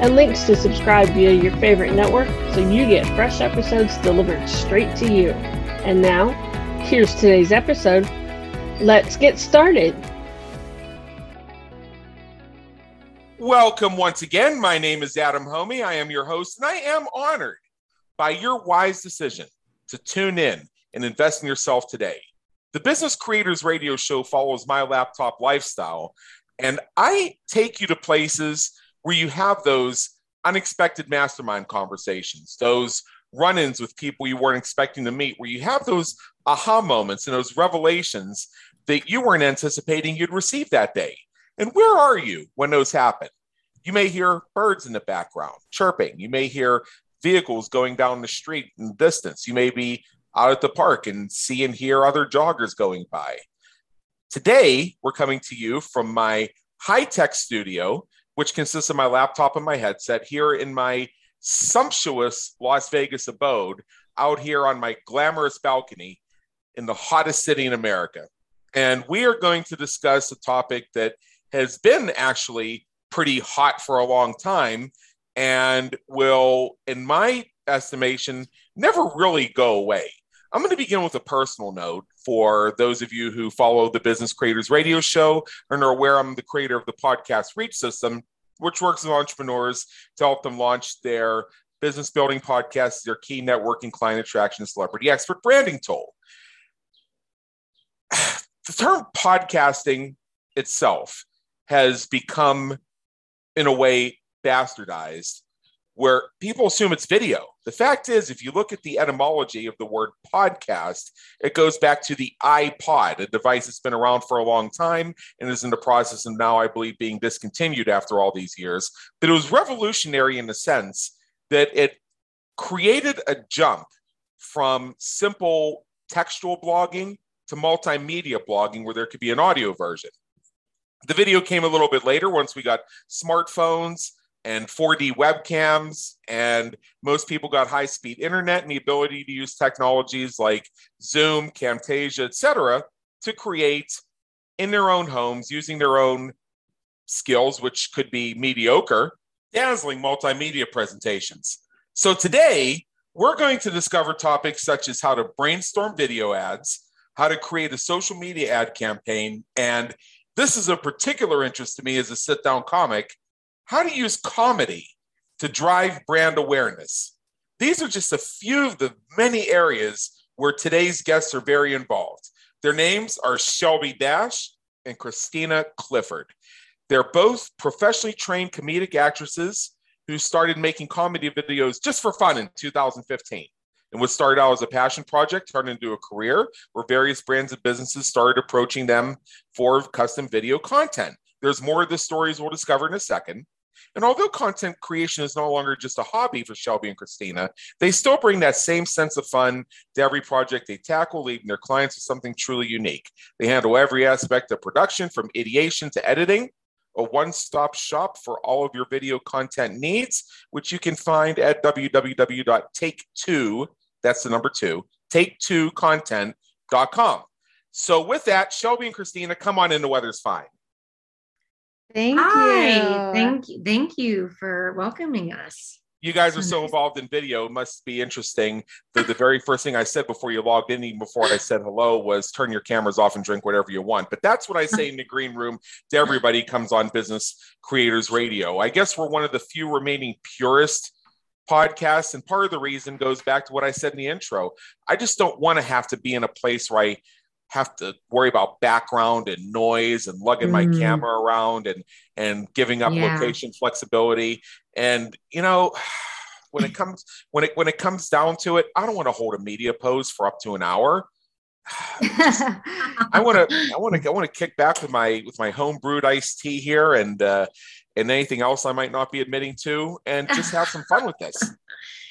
and links to subscribe via your favorite network so you get fresh episodes delivered straight to you. And now, here's today's episode. Let's get started. Welcome once again. My name is Adam Hommey. I am your host, and I am honored by your wise decision to tune in and invest in yourself today. The Business Creators Radio Show follows my laptop lifestyle, and I take you to places where you have those unexpected mastermind conversations, those run ins with people you weren't expecting to meet, where you have those aha moments and those revelations that you weren't anticipating you'd receive that day. And where are you when those happen? You may hear birds in the background chirping. You may hear vehicles going down the street in the distance. You may be out at the park and see and hear other joggers going by. Today, we're coming to you from my high tech studio which consists of my laptop and my headset here in my sumptuous Las Vegas abode out here on my glamorous balcony in the hottest city in America. And we are going to discuss a topic that has been actually pretty hot for a long time and will, in my estimation, never really go away. I'm going to begin with a personal note for those of you who follow the Business Creators Radio Show and are aware I'm the creator of the podcast Reach System, which works with entrepreneurs to help them launch their business building podcasts, their key networking, client attraction, celebrity expert branding tool. The term podcasting itself has become, in a way, bastardized where people assume it's video. The fact is, if you look at the etymology of the word podcast, it goes back to the iPod, a device that's been around for a long time and is in the process of now, I believe, being discontinued after all these years. But it was revolutionary in the sense that it created a jump from simple textual blogging to multimedia blogging where there could be an audio version. The video came a little bit later once we got smartphones and 4D webcams, and most people got high speed internet and the ability to use technologies like Zoom, Camtasia, etc., to create in their own homes using their own skills, which could be mediocre, dazzling multimedia presentations. So today, we're going to discover topics such as how to brainstorm video ads, how to create a social media ad campaign, and this is a particular interest to me as a sit down comic how to use comedy to drive brand awareness. These are just a few of the many areas where today's guests are very involved. Their names are Shelby Dash and Christina Clifford. They're both professionally trained comedic actresses who started making comedy videos just for fun in 2015. And what started out as a passion project turned into a career where various brands and businesses started approaching them for custom video content. There's more of the stories we'll discover in a second. And although content creation is no longer just a hobby for Shelby and Christina, they still bring that same sense of fun to every project they tackle, leaving their clients with something truly unique. They handle every aspect of production from ideation to editing, a one stop shop for all of your video content needs, which you can find at www.take2, that's the number two, take2content.com. So, with that, Shelby and Christina, come on in. The weather's fine. Thank Hi. you. Thank you. Thank you for welcoming us. You guys are so involved in video. It must be interesting. The, the very first thing I said before you logged in, even before I said hello, was turn your cameras off and drink whatever you want. But that's what I say in the green room to everybody comes on Business Creators Radio. I guess we're one of the few remaining purist podcasts. And part of the reason goes back to what I said in the intro. I just don't want to have to be in a place where I have to worry about background and noise and lugging mm. my camera around and and giving up yeah. location flexibility and you know when it comes when it when it comes down to it i don't want to hold a media pose for up to an hour i want to i want to i want to kick back with my with my home brewed iced tea here and uh and anything else I might not be admitting to, and just have some fun with this.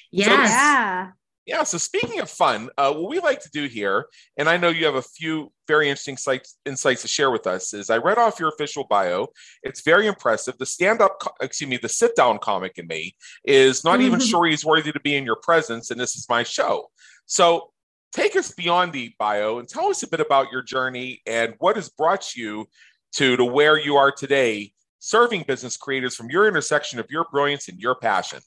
Yes. So- Yeah. Yeah. So speaking of fun, uh, what we like to do here, and I know you have a few very interesting sites, insights to share with us, is I read off your official bio. It's very impressive. The stand-up, excuse me, the sit-down comic in me is not even Mhm. sure he's worthy to be in your presence, and this is my show. So take us beyond the bio and tell us a bit about your journey and what has brought you to to where you are today, serving business creators from your intersection of your brilliance and your passion.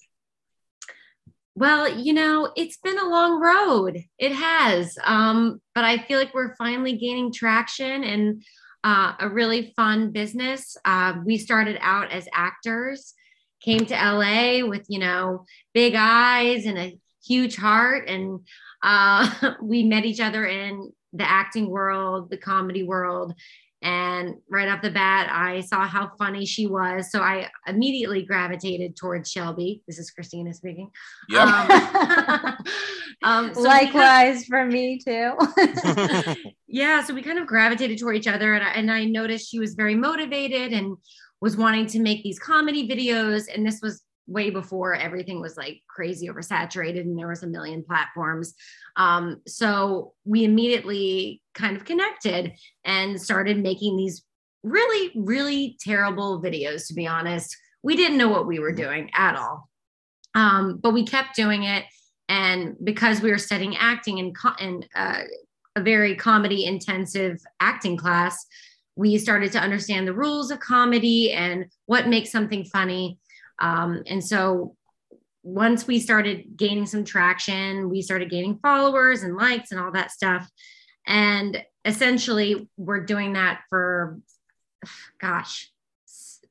Well, you know, it's been a long road. It has. Um, but I feel like we're finally gaining traction and uh, a really fun business. Uh, we started out as actors, came to LA with, you know, big eyes and a huge heart. And uh, we met each other in the acting world, the comedy world. And right off the bat, I saw how funny she was. So I immediately gravitated towards Shelby. This is Christina speaking. Yep. Um, um, so we Likewise for me too. yeah, so we kind of gravitated toward each other, and I, and I noticed she was very motivated and was wanting to make these comedy videos. And this was way before everything was like crazy oversaturated, and there was a million platforms. Um, so we immediately kind of connected and started making these really, really terrible videos. To be honest, we didn't know what we were doing at all um, but we kept doing it and because we were studying acting in, co- in uh, a very comedy intensive acting class we started to understand the rules of comedy and what makes something funny um, and so once we started gaining some traction we started gaining followers and likes and all that stuff and essentially we're doing that for gosh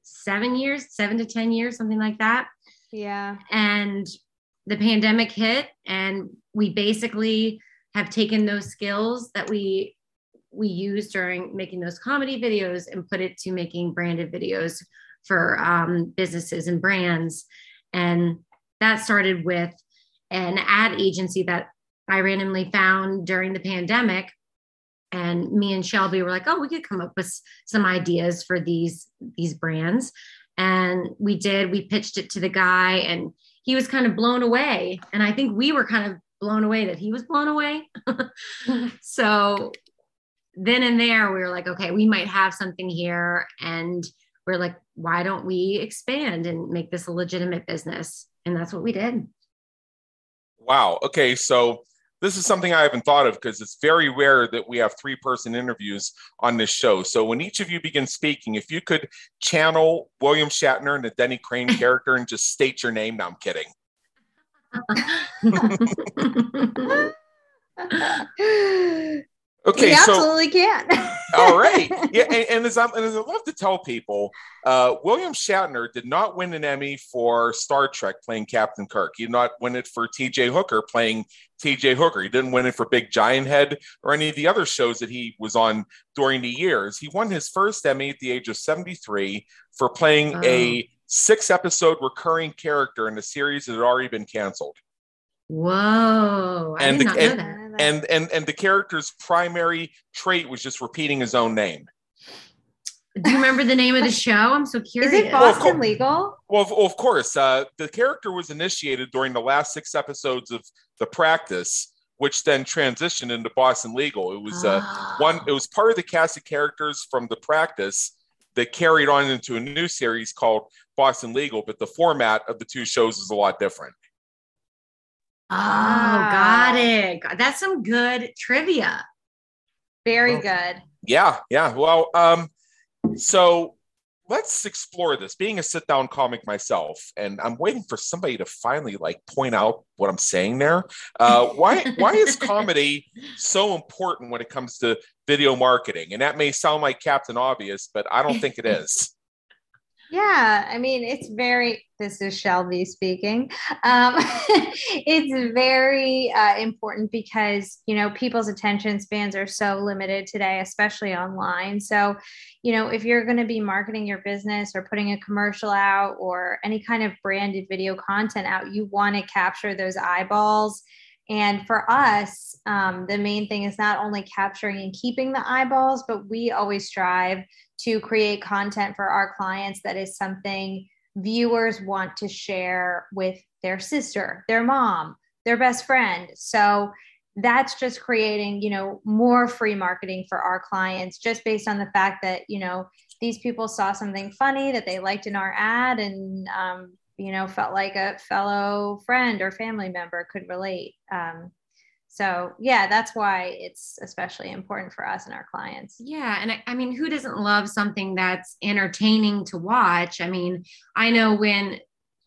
seven years seven to ten years something like that yeah. and the pandemic hit and we basically have taken those skills that we we use during making those comedy videos and put it to making branded videos for um, businesses and brands. And that started with an ad agency that i randomly found during the pandemic. And me and shelby were like oh we could come up with some ideas for these these brands. And we did we pitched it to the guy and he was kind of blown away. And i think we were kind of blown away that he was blown away. So then and there we were like okay we might have something here. And we're like why don't we expand and make this a legitimate business and that's what we did Wow. Okay. So this is something I haven't thought of because it's very rare that we have three person interviews on this show. So when each of you begin speaking, if you could channel William Shatner and the Denny Crane character and just state your name. No, I'm kidding. Okay. we so absolutely can. all right. Yeah. And, and as, I'm, and as I love to tell people, uh, William Shatner did not win an Emmy for Star Trek playing Captain Kirk. He did not win it for TJ Hooker playing TJ Hooker. He didn't win it for Big Giant Head or any of the other shows that he was on during the years. He won his first Emmy at the age of 73 for playing a six episode recurring character in a series that had already been canceled. Whoa i And did the- not know and- that And, and, and the character's primary trait was just repeating his own name. do you remember the name of the show i'm so curious. Is curious it Well, of Boston legal? Well, of, of course, uh, the character was initiated during the last six episodes of The Practice, which then transitioned into Boston Legal. It was uh, Ah. one. It was part of the cast of characters from The Practice that carried on into a new series called Boston Legal, but the format of the two shows is a lot different. Oh, Ah. got it. That's some good trivia. Very Well, good. Yeah, yeah. Well, um, so let's explore this. Being a sit-down comic myself, and I'm waiting for somebody to finally like point out what I'm saying there. Uh, why why is comedy so important when it comes to video marketing? And that may sound like Captain Obvious, but I don't think it is. Yeah, I mean, it's very, this is Shelby speaking. Um, it's very uh, important because, you know, people's attention spans are so limited today, especially online. So, you know, if you're going to be marketing your business or putting a commercial out or any kind of branded video content out, you want to capture those eyeballs And for us, um, the main thing is not only capturing and keeping the eyeballs, but we always strive to create content for our clients that is something viewers want to share with their sister, their mom, their best friend. So that's just creating, you know, more free marketing for our clients just based on the fact that, you know, these people saw something funny that they liked in our ad and um, you know felt like a fellow friend or family member could relate um, so yeah that's why it's especially important for us and our clients. Yeah and I, I, mean who doesn't love something that's entertaining to watch? I mean i know when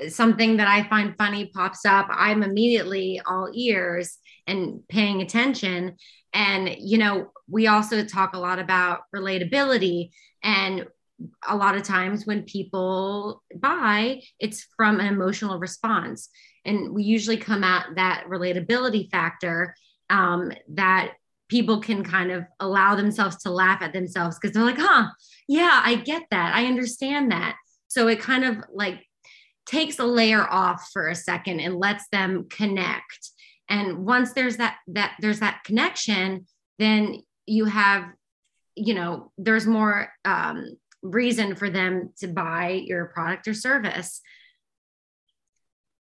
something that i find funny pops up i'm immediately all ears and paying attention. And you know we also talk a lot about relatability. And a lot of times when people buy, it's from an emotional response. And we usually come at that relatability factor um, that people can kind of allow themselves to laugh at themselves because they're like, huh, yeah, I get that. I understand that. So it kind of like takes a layer off for a second and lets them connect. And once there's that, that there's that connection, then you have, you know, there's more um, reason for them to buy your product or service.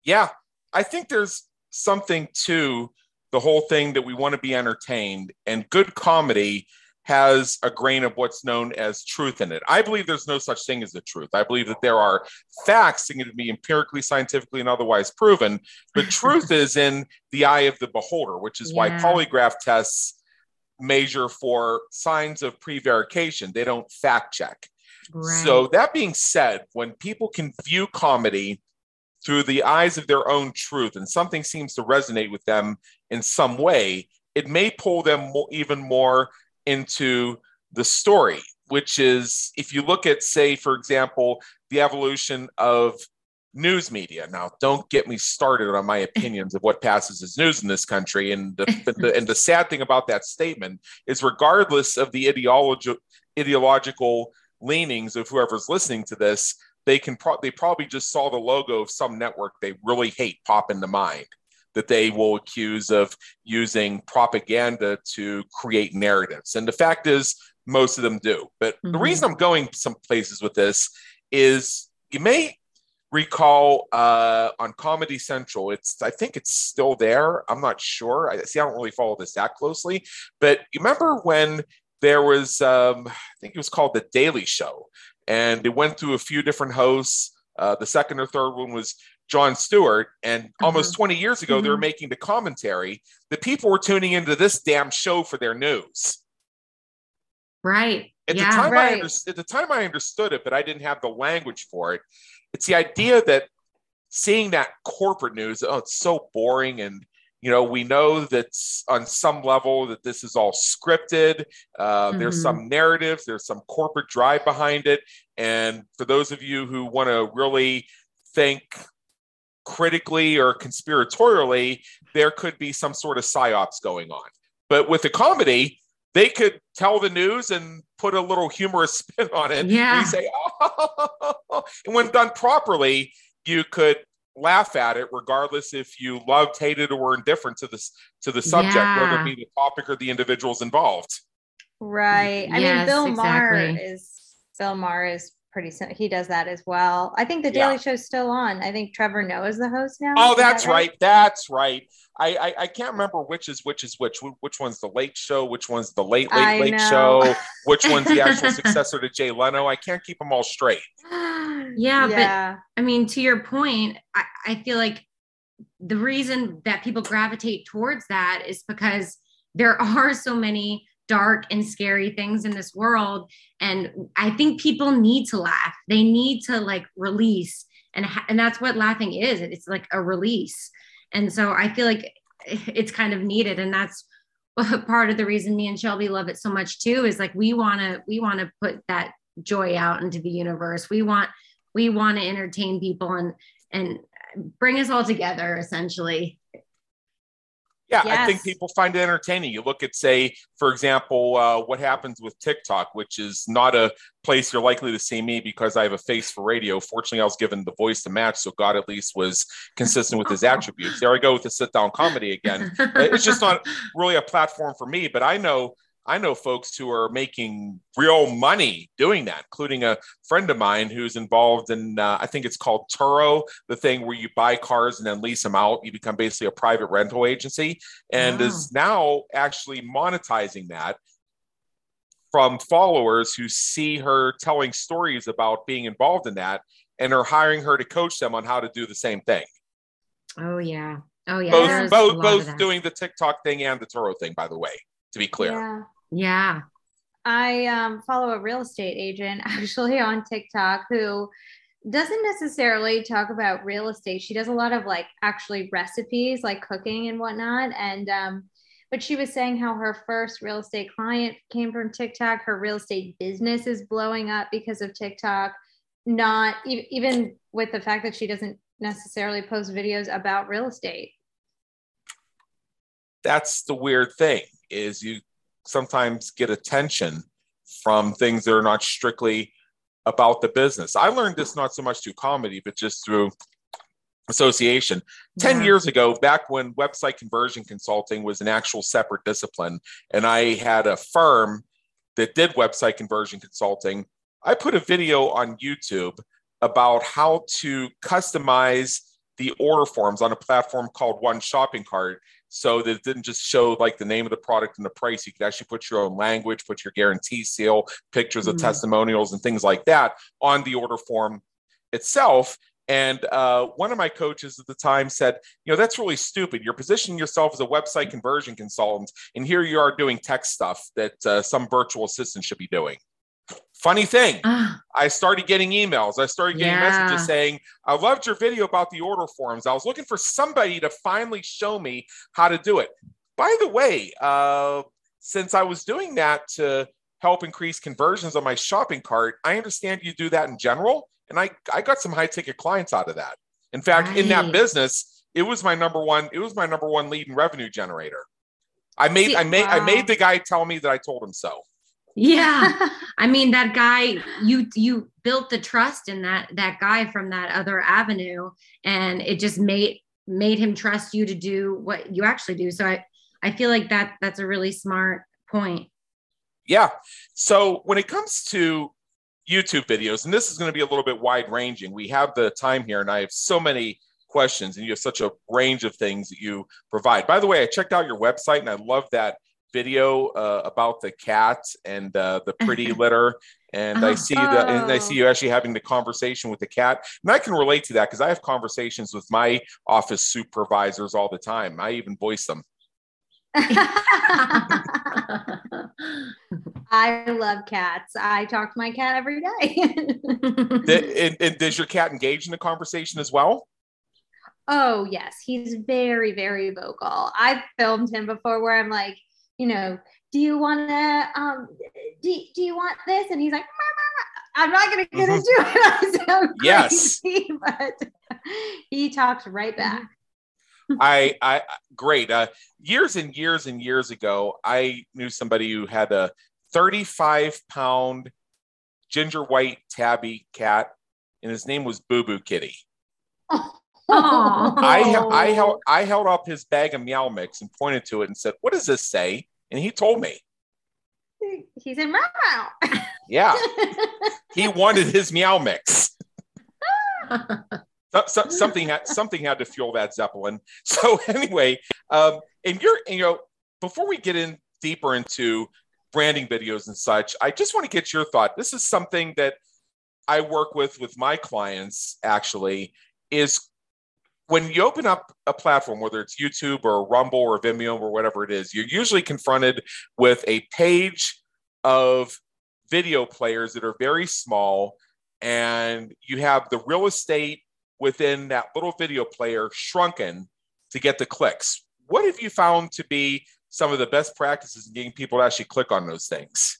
Yeah, I think there's something to the whole thing that we want to be entertained, and good comedy has a grain of what's known as truth in it. I believe there's no such thing as the truth. I believe that there are facts that can be empirically, scientifically, and otherwise proven, but truth is in the eye of the beholder, which is yeah. why polygraph tests measure for signs of prevarication. They don't fact check. Right. So, that being said, when people can view comedy through the eyes of their own truth and something seems to resonate with them in some way, it may pull them more, even more into the story, which is if you look at, say, for example, the evolution of news media. Now, don't get me started on my opinions of what passes as news in this country. And the, the, and the sad thing about that statement is, regardless of the ideology, ideological leanings of whoever's listening to this, they can pro- they probably just saw the logo of some network they really hate pop into mind that they will accuse of using propaganda to create narratives. And the fact is, most of them do. But mm-hmm. the reason I'm going some places with this is you may recall uh, on Comedy Central. It's I think it's still there. I'm not sure. I see. I don't really follow this that closely, but you remember when there was, um, I think it was called The Daily Show, and it went through a few different hosts. Uh, the second or third one was Jon Stewart. And uh-huh. almost 20 years ago, mm-hmm. they were mm-hmm. making the commentary. The people were tuning into this damn show for their news. Right. At yeah, the time right. I understood, at the time I understood it, but I didn't have the language for it. It's the idea that seeing that corporate news, oh, it's so boring and you know we know that on some level that this is all scripted. Uh, mm-hmm. there's some narratives there's some corporate drive behind it. And for those of you who want to really think critically or conspiratorially there could be some sort of psyops going on. But with the comedy they could tell the news and put a little humorous spin on it. Yeah. and say oh. And when done properly you could laugh at it regardless if you loved hated or were indifferent to this to the subject yeah. whether it be the topic or the individuals involved right i yes, mean bill exactly. maher is bill maher is pretty he does that as well i think the daily yeah. show's still on i think trevor noah is the host now oh that's that right? right? that's right I, I, I can't remember which is which is which. Which one's the late show? Which one's the late late I late know. show? Which one's the actual successor to jay leno? I can't keep them all straight. Yeah, yeah, but I mean, to your point, I, I feel like the reason that people gravitate towards that is because there are so many dark and scary things in this world and i think people need to laugh. They need to like release and and that's what laughing is. It's like a release and so i feel like it's kind of needed. And that's part of the reason me and shelby love it so much too is like we want to we want to put that joy out into the universe. We want we want to entertain people and and bring us all together essentially Yeah, Yes. I think people find it entertaining. You look at, say, for example, uh, what happens with TikTok, which is not a place you're likely to see me because I have a face for radio. Fortunately, I was given the voice to match, so God at least was consistent with his attributes. There I go with the sit down comedy again. It's just not really a platform for me, but I know I know folks who are making real money doing that, including a friend of mine who's involved in, uh, I think it's called Turo, the thing where you buy cars and then lease them out. You become basically a private rental agency and Wow. is now actually monetizing that from followers who see her telling stories about being involved in that and are hiring her to coach them on how to do the same thing. Oh yeah. Oh yeah. both both, both doing the TikTok thing and the Turo thing, by the way, to be clear. Yeah. Yeah. I um, follow a real estate agent actually on TikTok who doesn't necessarily talk about real estate. She does a lot of like actually recipes, like cooking and whatnot. And um, but she was saying how her first real estate client came from TikTok. Her real estate business is blowing up because of TikTok. Not e- even with the fact that she doesn't necessarily post videos about real estate. that's the weird thing is you sometimes get attention from things that are not strictly about the business. I learned this not so much through comedy, but just through association. 10 Yeah. years ago, back when website conversion consulting was an actual separate discipline, and I had a firm that did website conversion consulting, I put a video on YouTube about how to customize the order forms on a platform called One Shopping Cart so that it didn't just show like the name of the product and the price. You could actually put your own language, put your guarantee seal, pictures of Mhm. testimonials, and things like that on the order form itself. And uh, one of my coaches at the time said, you know, that's really stupid. You're positioning yourself as a website conversion consultant, and here you are doing tech stuff that uh, some virtual assistant should be doing. Funny thing, Ah, I started getting emails. I started getting Yeah. messages saying, I loved your video about the order forms. I was looking for somebody to finally show me how to do it. By the way, uh, since I was doing that to help increase conversions on my shopping cart, I understand you do that in general. And I, I got some high ticket clients out of that. In fact, in that business, it was my number one, it was my number one lead and revenue generator. I made, See- I made, I made the guy tell me that I told him so. Yeah. I mean, that guy, you you built the trust in that that guy from that other avenue, and it just made made him trust you to do what you actually do. So I I feel like that that's a really smart point. Yeah. So when it comes to YouTube videos, and this is going to be a little bit wide ranging, we have the time here, and I have so many questions, and you have such a range of things that you provide. By the way, I checked out your website, and I love that video uh, about the cat and uh, the pretty litter. And I Oh. see that, and I see you actually having the conversation with the cat, and I can relate to that because I have conversations with my office supervisors all the time. I even voice them. I love cats. I talk to my cat every day. Th- and, and does your cat engage in the conversation as well? oh, yes. He's very, very vocal. I've filmed him before where I'm like, you know, do you want to, um, do, do you want this? And he's like. I'm not going to get Mhm. into it. Yes. crazy, but he talks right back. I, I, great. Uh, years and years and years ago, I knew somebody who had a 35 pound ginger white tabby cat, and his name was Boo Boo Kitty. Aw. I. I held, I held up his bag of meow mix and pointed to it and said, "What does this say?" And he told me, He said, meow, meow. "Yeah, he wanted his meow mix." So- so- something had something had to fuel that zeppelin. So anyway, um, and you're and, you know before we get in deeper into branding videos and such, I just want to get your thought. This is something that I work with with my clients. Actually, is when you open up a platform, whether it's YouTube or Rumble or Vimeo or whatever it is, you're usually confronted with a page of video players that are very small, and you have the real estate within that little video player shrunken to get the clicks. What have you found to be some of the best practices in getting people to actually click on those things?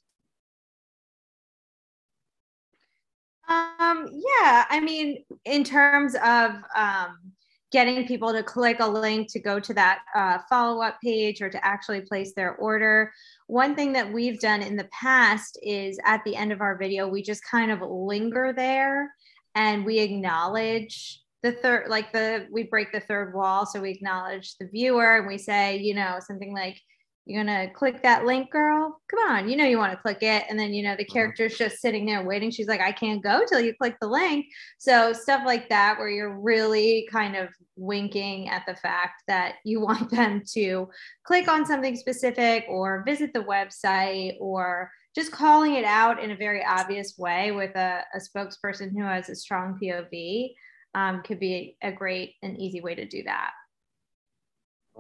Um, yeah, I mean, in terms of um, getting people to click a link to go to that uh, follow up page or to actually place their order. One thing that we've done in the past is at the end of our video, we just kind of linger there and we acknowledge the third, like the, we break the third wall. So we acknowledge the viewer and we say, you know, something like, you're gonna click that link girl? Come on you know you want to click it. And then you know the uh-huh. character's just sitting there waiting. She's like i can't go till you click the link. So stuff like that where you're really kind of winking at the fact that you want them to click on something specific or visit the website or just calling it out in a very obvious way with a, a spokesperson who has a strong pov um, could be a great and easy way to do that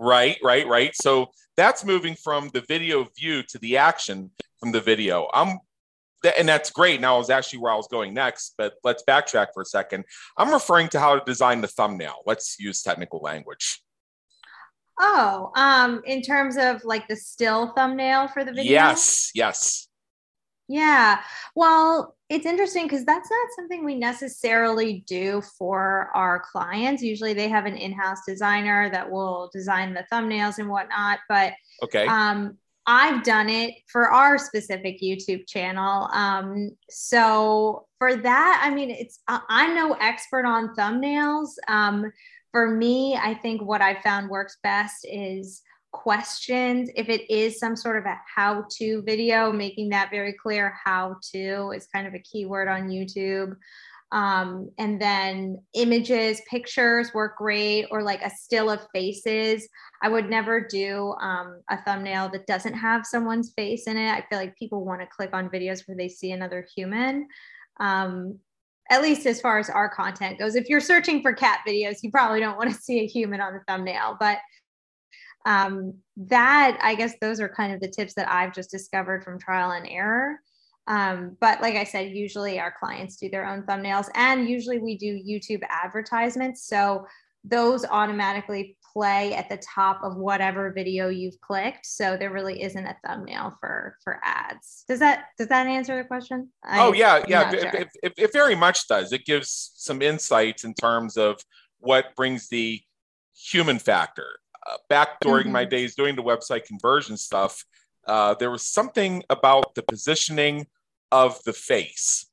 Right, right, right. So that's moving from the video view to the action from the video. I'm and that's great. Now is actually where I was going next, but let's backtrack for a second. I'm referring to how to design the thumbnail. Let's use technical language. Oh, um, in terms of like the still thumbnail for the video. Yes, yes. Yeah. Well, it's interesting because that's not something we necessarily do for our clients. Usually they have an in-house designer that will design the thumbnails and whatnot. But okay. Um, I've done it for our specific YouTube channel. Um, so for that, I mean, it's I'm no expert on thumbnails. Um, for me, I think what I found works best is questions if it is some sort of a how to video making that very clear how to is kind of a keyword on youtube. Um, and then images pictures work great or like a still of faces. I would never do um, a thumbnail that doesn't have someone's face in it. I feel like people want to click on videos where they see another human. Um, at least as far as our content goes. If you're searching for cat videos you probably don't want to see a human on the thumbnail but um, that i guess those are kind of the tips that i've just discovered from trial and error. Um, but like i said usually our clients do their own thumbnails and usually we do youtube advertisements. So those automatically play at the top of whatever video you've clicked. So there really isn't a thumbnail for for ads. Does that does that answer the question? I, oh yeah yeah it, sure. it, it, it very much does. It gives some insights in terms of what brings the human factor back during mm-hmm. my days doing the website conversion stuff, uh, there was something about the positioning of the face.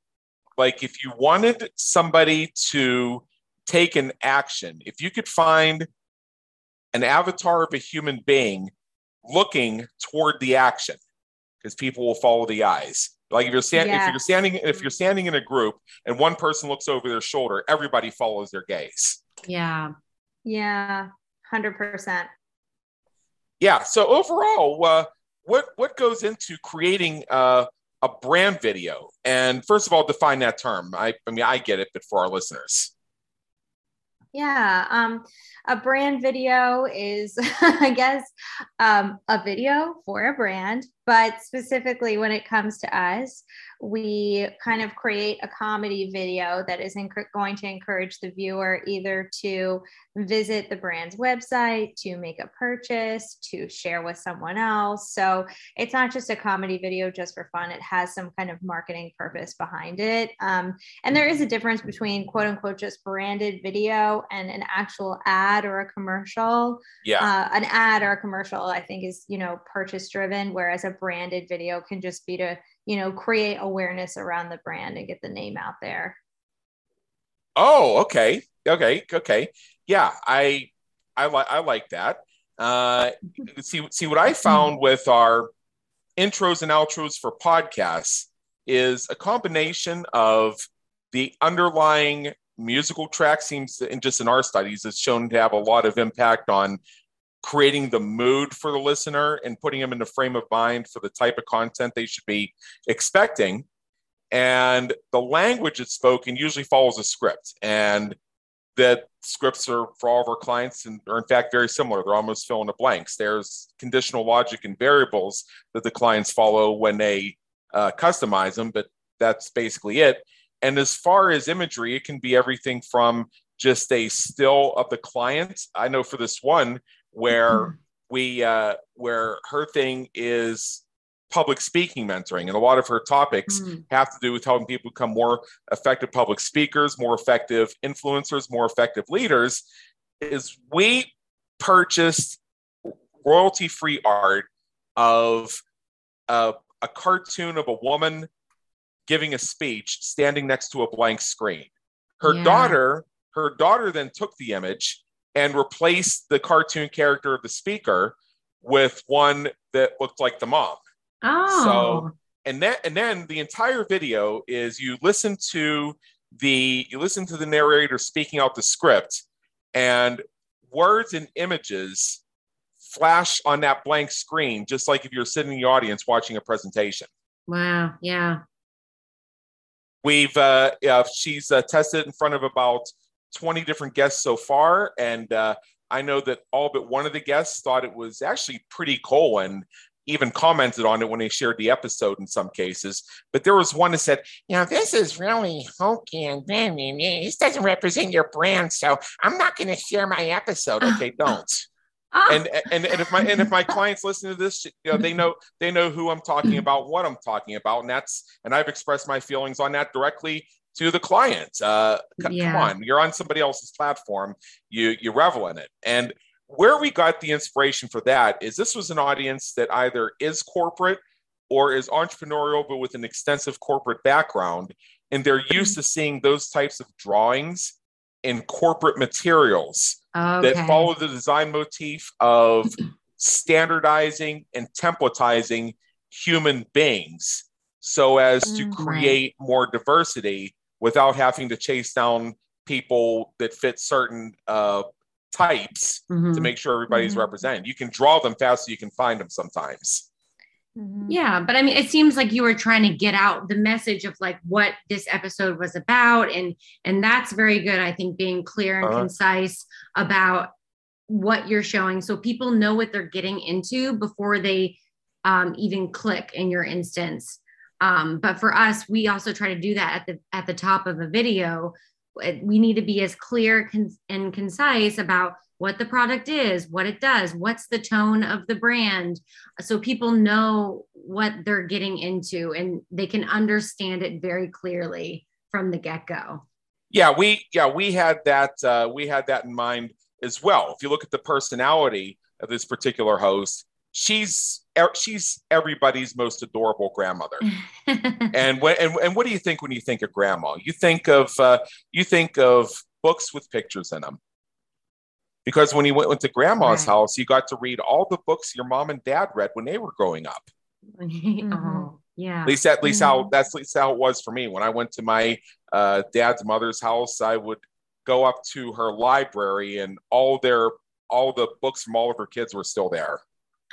Like if you wanted somebody to take an action, if you could find an avatar of a human being looking toward the action, because people will follow the eyes. Like if you're standing, yeah. if you're standing, if you're standing in a group and one person looks over their shoulder, everybody follows their gaze. Yeah. Yeah. 100%. Yeah. So overall, uh, what what goes into creating uh, a brand video? And first of all, define that term. I, I mean, I get it, but for our listeners. Yeah. Um, a brand video is, I guess, um, a video for a brand, but specifically when it comes to us, we kind of create a comedy video that is inc- going to encourage the viewer either to visit the brand's website, to make a purchase, to share with someone else. So it's not just a comedy video just for fun, it has some kind of marketing purpose behind it. Um, and there is a difference between quote unquote just branded video and an actual ad or a commercial. Yeah. Uh, an ad or a commercial, I think, is, you know, purchase driven, whereas a branded video can just be to you know create awareness around the brand and get the name out there. Oh okay. Okay. Okay. Yeah i i like i like that. Uh see see what i found with our intros and outros for podcasts is a combination of the underlying musical track seems to, and just in our studies has shown to have a lot of impact on creating the mood for the listener and putting them in the frame of mind for the type of content they should be expecting. And the language that's spoken usually follows a script. And that scripts are for all of our clients and are in fact very similar. They're almost fill in the blanks. There's conditional logic and variables that the clients follow when they uh, customize them, but that's basically it. And as far as imagery, it can be everything from just a still of the client. I know for this one, where mm-hmm. we uh, where her thing is public speaking mentoring and a lot of her topics mm. have to do with helping people become more effective public speakers more effective influencers more effective leaders is we purchased royalty free art of a, a cartoon of a woman giving a speech standing next to a blank screen. Her Yeah. daughter, her daughter then took the image and replaced the cartoon character of the speaker with one that looked like the mom. Oh. So And then and then the entire video is you listen to the you listen to the narrator speaking out the script and words and images flash on that blank screen just like if you're sitting in the audience watching a presentation. wow. Yeah. We've uh, uh, she's uh, tested in front of about 20 different guests so far, and uh, I know that all but one of the guests thought it was actually pretty cool and even commented on it when they shared the episode in some cases. But there was one that said, "You know, this is really hokey and this doesn't represent your brand, so I'm not going to share my episode." Okay, don't Oh. and and and if my and if my clients listen to this, you know, they know they know who I'm talking about, what I'm talking about, and that's and I've expressed my feelings on that directly to the client. Uh, c- Come on, you're on somebody else's platform, you you revel in it, and where we got the inspiration for that is this was an audience that either is corporate or is entrepreneurial, but with an extensive corporate background, and they're used to seeing those types of drawings in corporate materials okay. that follow the design motif of standardizing and templatizing human beings so as to Mm, create more diversity without having to chase down people that fit certain uh, types Mhm. to make sure everybody's Mhm. represented. You can draw them faster, you can find them sometimes. Mhm. Yeah, but I mean, it seems like you were trying to get out the message of like what this episode was about, and and that's very good. I think being clear and Uh-huh. concise about what you're showing, so people know what they're getting into before they um, even click. In your instance, um, but for us, we also try to do that at the at the top of a video. We need to be as clear and concise about what the product is, what it does, what's the tone of the brand, so people know what they're getting into and they can understand it very clearly from the get-go Yeah, we yeah we had that uh, we had that in mind as well. If you look at the personality of this particular host, she's er- she's everybody's most adorable grandmother. And when and, and what do you think when you think of grandma? You think of uh, you think of books with pictures in them. Because when you went, went to grandma's Right. house, you got to read all the books your mom and dad read when they were growing up. oh yeah At least at least how Mhm. that's at least how it was for me. When I went to my uh, dad's mother's house, I would go up to her library and all their all the books from all of her kids were still there.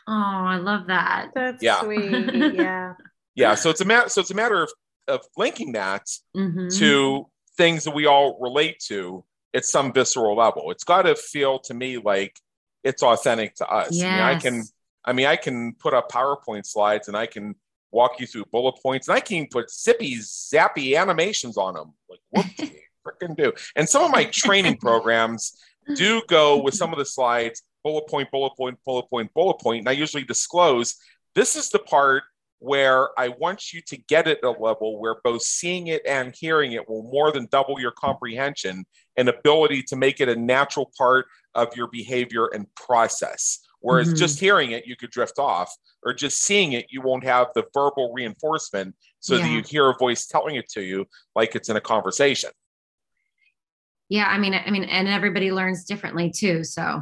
Oh i love that That's Yeah. sweet. Yeah. Yeah, so it's a matter so it's a matter of of linking that Mhm. to things that we all relate to at some visceral level. It's got to feel to me like it's authentic to us. I mean, I can I mean, I can put up PowerPoint slides and I can walk you through bullet points and I can put zippy, zappy animations on them. Like, whoopsie, freaking do. And some of my training programs do go with some of the slides, bullet point, bullet point, bullet point, bullet point. And I usually disclose this is the part where I want you to get it at a level where both seeing it and hearing it will more than double your comprehension and ability to make it a natural part of your behavior and process. Whereas Mhm. just hearing it, you could drift off, or just seeing it, you won't have the verbal reinforcement so that you hear a voice telling it to you like it's in a conversation. yeah i mean i mean and everybody learns differently too so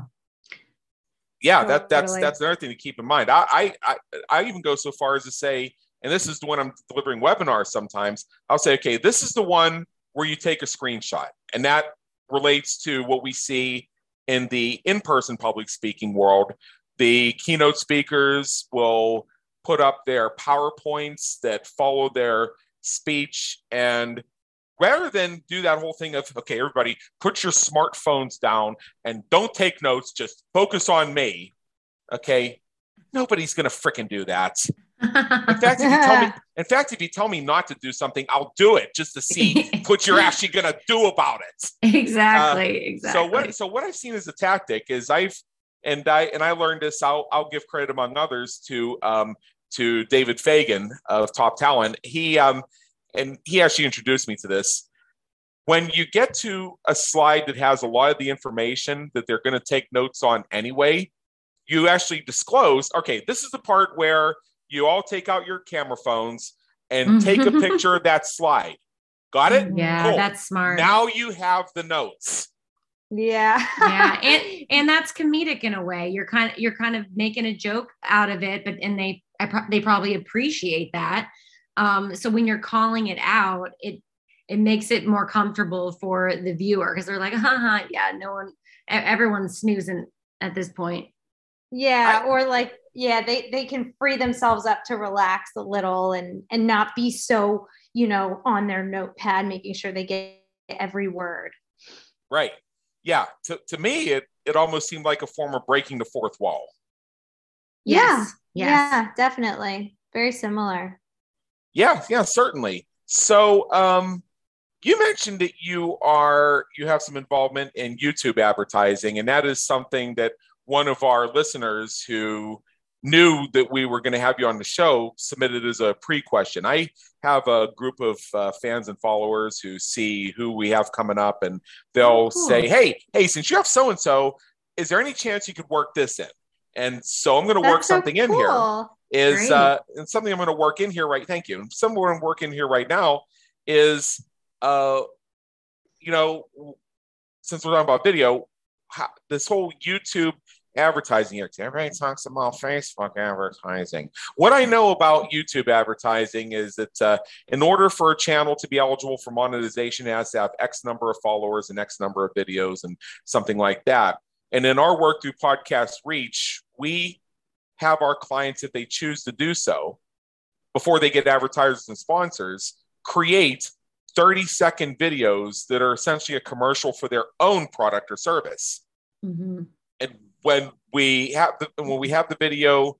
yeah that that's Totally. that's another thing to keep in mind I, I i i even go so far as to say and this is the one i'm delivering webinars sometimes i'll say okay this is the one where you take a screenshot and that relates to what we see in the in-person public speaking world the keynote speakers will put up their powerpoints that follow their speech and rather than do that whole thing of okay everybody put your smartphones down and don't take notes just focus on me okay nobody's gonna fricking do that in fact if you tell me in fact if you tell me not to do something i'll do it just to see what you're actually gonna do about it exactly exactly so what so what I've seen as a tactic is I've and I and I learned this. I'll I'll give credit among others to um to David Fagan of Top Talent. He um and he actually introduced me to this. when you get to a slide that has a lot of the information that they're going to take notes on anyway, you actually disclose, okay, this is the part where you all take out your camera phones and mm. take a picture of that slide. Got it? Yeah, cool. that's smart. Now you have the notes. Yeah. yeah, and and that's comedic in a way. You're kind of you're kind of making a joke out of it, but and they I, they probably appreciate that. Um, so when you're calling it out, it it makes it more comfortable for the viewer because they're like, haha, yeah, no one, everyone's snoozing at this point. Yeah, I, or like, yeah, they they can free themselves up to relax a little and and not be so, you know, on their notepad, making sure they get every word. Right. Yeah. To to me, it it almost seemed like a form of breaking the fourth wall. Yes. Yeah. Yes. Yeah, definitely. Very similar. Yeah, yeah, certainly. So um you mentioned that you are you have some involvement in YouTube advertising, and that is something that one of our listeners who knew that we were going to have you on the show submitted as a pre-question. I have a group of uh, fans and followers who see who we have coming up, and they'll oh, cool. say, "Hey, hey, since you have so and so, is there any chance you could work this in?" And so I'm going to work so something cool. in here. Is uh, and something I'm going to work in here right? Thank you. Something I'm working here right now is uh, you know, since we're talking about video, how, this whole YouTube advertising here, everybody talks about Facebook advertising. What I know about YouTube advertising is that uh, in order for a channel to be eligible for monetization, it has to have X number of followers and X number of videos and something like that. And in our work through Podcast Reach, we have our clients, if they choose to do so, before they get advertisers and sponsors, create 30 second videos that are essentially a commercial for their own product or service. Mm-hmm. And when we have the, when we have the video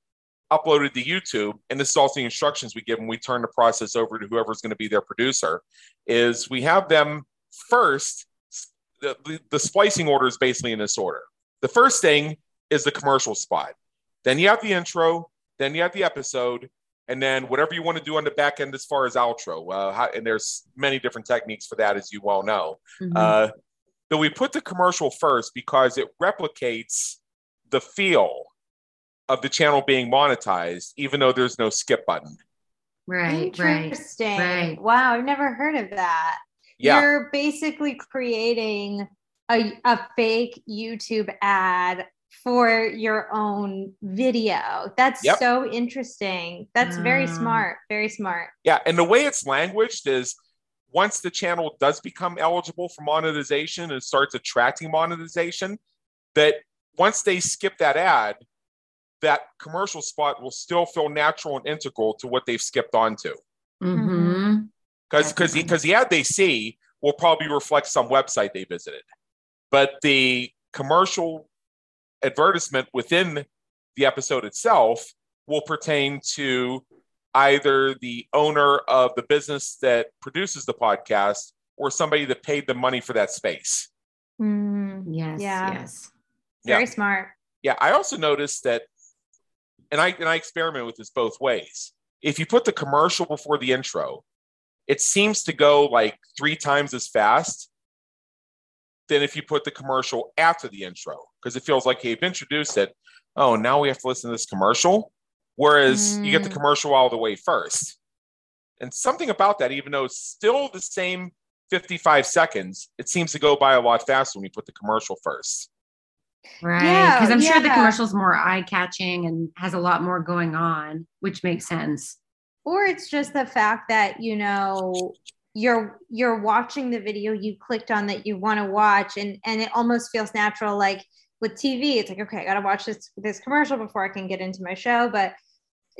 uploaded to YouTube, and this is also the instructions we give when we turn the process over to whoever's going to be their producer, is we have them first. The, the, the splicing order is basically in this order. The first thing is the commercial spot. Then you have the intro. Then you have the episode and then whatever you want to do on the back end as far as outro. Uh, how, and there's many different techniques for that, as you well know. Mm-hmm. Uh, but we put the commercial first because it replicates the feel of the channel being monetized, even though there's no skip button. Right. Interesting. Right. Wow, I've never heard of that. Yeah. You're basically creating a, a fake YouTube ad for your own video. That's yep. so interesting. That's mm. very smart. Very smart. Yeah. And the way it's languaged is once the channel does become eligible for monetization and starts attracting monetization, that once they skip that ad, that commercial spot will still feel natural and integral to what they've skipped onto. Mm-hmm. Because because because the ad they see will probably reflect some website they visited, but the commercial advertisement within the episode itself will pertain to either the owner of the business that produces the podcast or somebody that paid the money for that space. Mm, yes. Yeah. Yes. Very yeah. smart. Yeah. I also noticed that, and I and I experiment with this both ways. If you put the commercial before the intro, it seems to go like three times as fast than if you put the commercial after the intro because it feels like you've introduced it. Oh, now we have to listen to this commercial. Whereas mm. you get the mm. commercial all the way first. And something about that, even though it's still the same 55 seconds, it seems to go by a lot faster when you put the commercial first. Right. Because yeah, I'm yeah. sure the commercial is more eye catching and has a lot more going on, which makes sense. Or it's just the fact that, you know, you're you're watching the video you clicked on that you want to watch and and it almost feels natural like with tv it's like okay i gotta watch this this commercial before i can get into my show but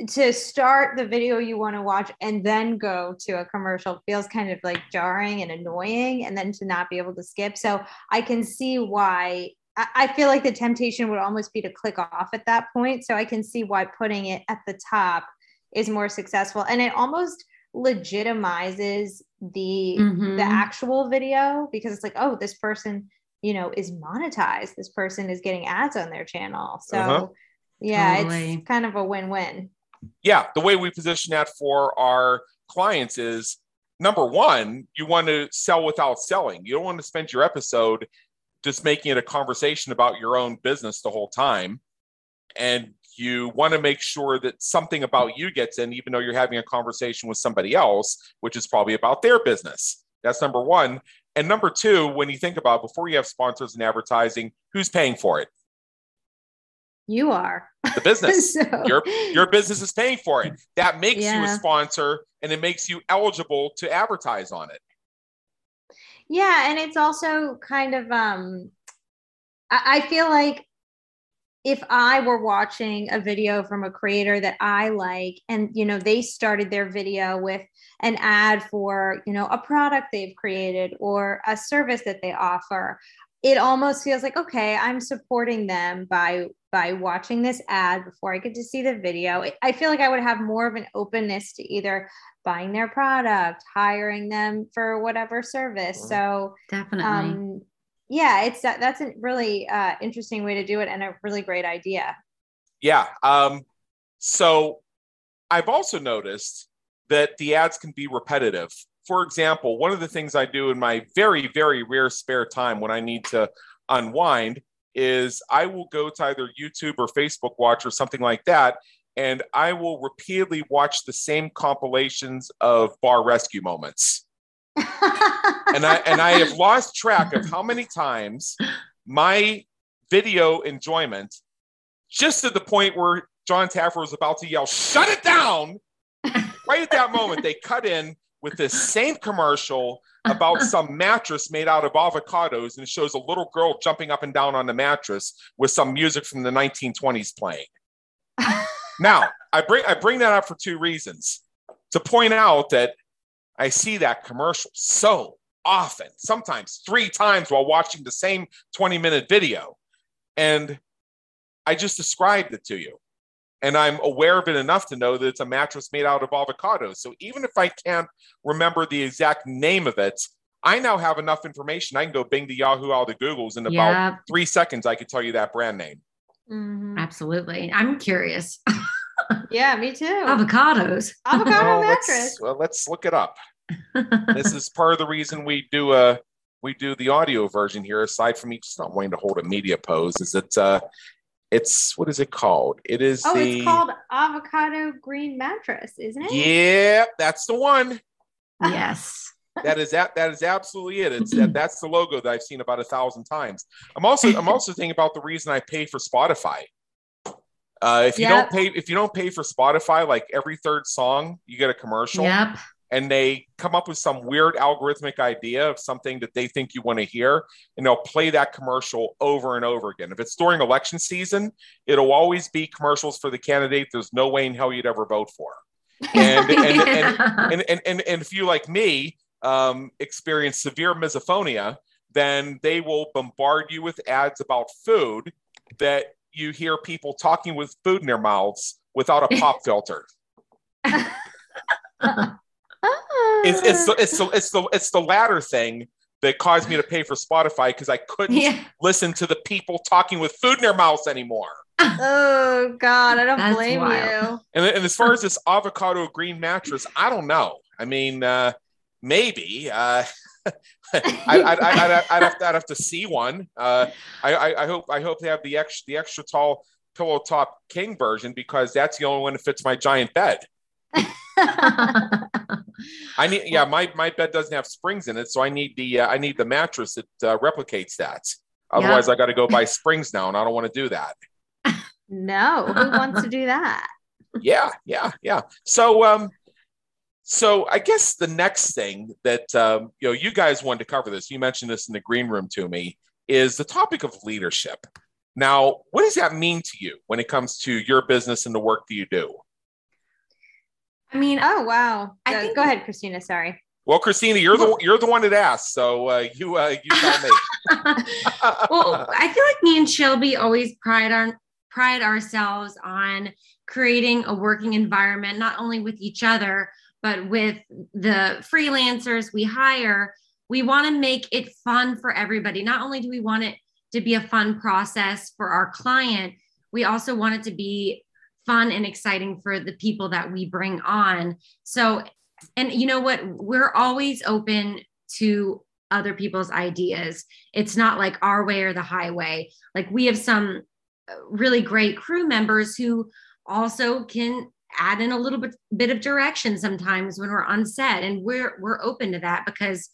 to start the video you want to watch and then go to a commercial feels kind of like jarring and annoying and then to not be able to skip so i can see why I feel like the temptation would almost be to click off at that point. So I can see why putting it at the top is more successful. And it almost legitimizes the mm-hmm. the actual video because it's like oh this person you know is monetized this person is getting ads on their channel so uh-huh. yeah totally. it's kind of a win-win yeah the way we position that for our clients is number one, you want to sell without selling. You don't want to spend your episode just making it a conversation about your own business the whole time. And you want to make sure that something about you gets in, even though you're having a conversation with somebody else, which is probably about their business. That's number one. And number two, when you think about before you have sponsors and advertising, who's paying for it? You are the business. so, your your business is paying for it. That makes yeah. you a sponsor, and it makes you eligible to advertise on it. Yeah, and it's also kind of um, I, I feel like if I were watching a video from a creator that I like, and you know, they started their video with an ad for, you know, a product they've created or a service that they offer, it almost feels like, okay, I'm supporting them by by watching this ad before I get to see the video. I feel like I would have more of an openness to either buying their product, hiring them for whatever service. So definitely. Um, yeah, it's that that's a really uh, interesting way to do it and a really great idea. Yeah. Um, so I've also noticed that the ads can be repetitive. For example, one of the things I do in my very, very rare spare time when I need to unwind is I will go to either YouTube or Facebook Watch or something like that, and I will repeatedly watch the same compilations of bar rescue moments and I and I have lost track of how many times my video enjoyment, just to the point where Jon Taffer was about to yell, "Shut it down!" right at that moment, they cut in with this same commercial about some mattress made out of avocados, and it shows a little girl jumping up and down on the mattress with some music from the 1920s playing. now, I bring I bring that up for two reasons. To point out that I see that commercial so often, sometimes three times while watching the same 20 minute video. And I just described it to you. And I'm aware of it enough to know that it's a mattress made out of avocados. So even if I can't remember the exact name of it, I now have enough information. I can go bing the Yahoo all the Googles in about three seconds. I could tell you that brand name. Mm-hmm. Absolutely. I'm curious. yeah, me too. Avocados. Avocado well, mattress. Let's, well, let's look it up. This is part of the reason we do a we do the audio version here. Aside from me just not wanting to hold a media pose, is it uh, it's what is it called? It is oh, the, it's called avocado green mattress, isn't it? Yeah, that's the one. Yes. that is that that is absolutely it. It's that that's the logo that I've seen about a thousand times. I'm also I'm also thinking about the reason I pay for Spotify. Uh, if you yep. don't pay if you don't pay for Spotify, like every third song, you get a commercial. Yep and they come up with some weird algorithmic idea of something that they think you want to hear and they'll play that commercial over and over again. If it's during election season it'll always be commercials for the candidate there's no way in hell you'd ever vote for. And, and, and, and, and, and, and, if you like me um, experience severe misophonia then they will bombard you with ads about food that you hear people talking with food in their mouths without a pop filter it's, it's, the, it's, the, it's, the, it's the latter thing that caused me to pay for Spotify because I couldn't yeah. listen to the people talking with food in their mouths anymore. Oh God, I don't That's blame wild. you. And, and, as far as this avocado green mattress, I don't know. I mean, uh, maybe. Uh, I, would have, have, to see one. Uh, I, I, I, hope I hope they have the extra the extra tall pillow top king version because that's the only one that fits my giant bed. I need yeah, my my bed doesn't have springs in it, so I need the uh, I need the mattress that uh, replicates that. Otherwise, yeah. I got to go buy springs now, and I don't want to do that. No, who wants to do that? Yeah, yeah, yeah. So, um, so I guess the next thing that um, you know you guys wanted to cover this. You mentioned this in the green room to me is the topic of leadership. Now, what does that mean to you when it comes to your business and the work that you do? I mean, oh wow. I go, think, go ahead, Christina. Sorry. Well, Christina, you're the you're the one that asked, so uh, you uh, you tell me. well, I feel like me and Shelby always pride on pride ourselves on creating a working environment, not only with each other, but with the freelancers we hire. We want to make it fun for everybody. Not only do we want it to be a fun process for our client, we also want it to be fun and exciting for the people that we bring on. So And you know what? We're always open to other people's ideas. It's not like our way or the highway. Like we have some uh, really great crew members who also can add in a little bit bit of direction sometimes when we're on set and we're we're open to that because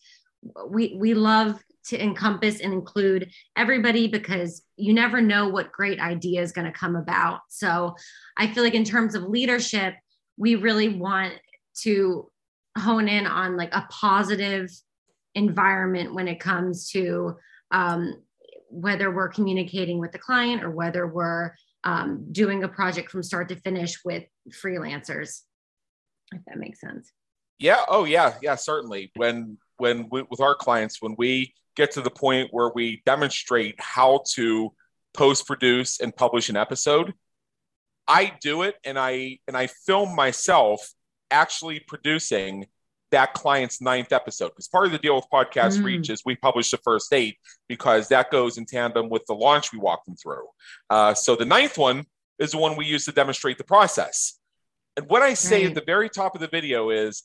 we we love to encompass and include everybody because you never know what great idea is going to come about. So i feel like in terms of leadership we really want to hone in on like a positive environment when it comes to um, whether we're communicating with the client or whether we're um, doing a project from start to finish with freelancers if that makes sense. Yeah. Oh yeah. Yeah certainly. When when we, with our clients when we get to the point where we demonstrate how to post produce and publish an episode. I do it and i and i film myself actually producing that client's ninth episode. Because part of the deal with podcast mm. reach is we publish the first eight because that goes in tandem with the launch we walk them through. Uh, so the ninth one is the one we use to demonstrate the process. And what i say right. at the very top of the video is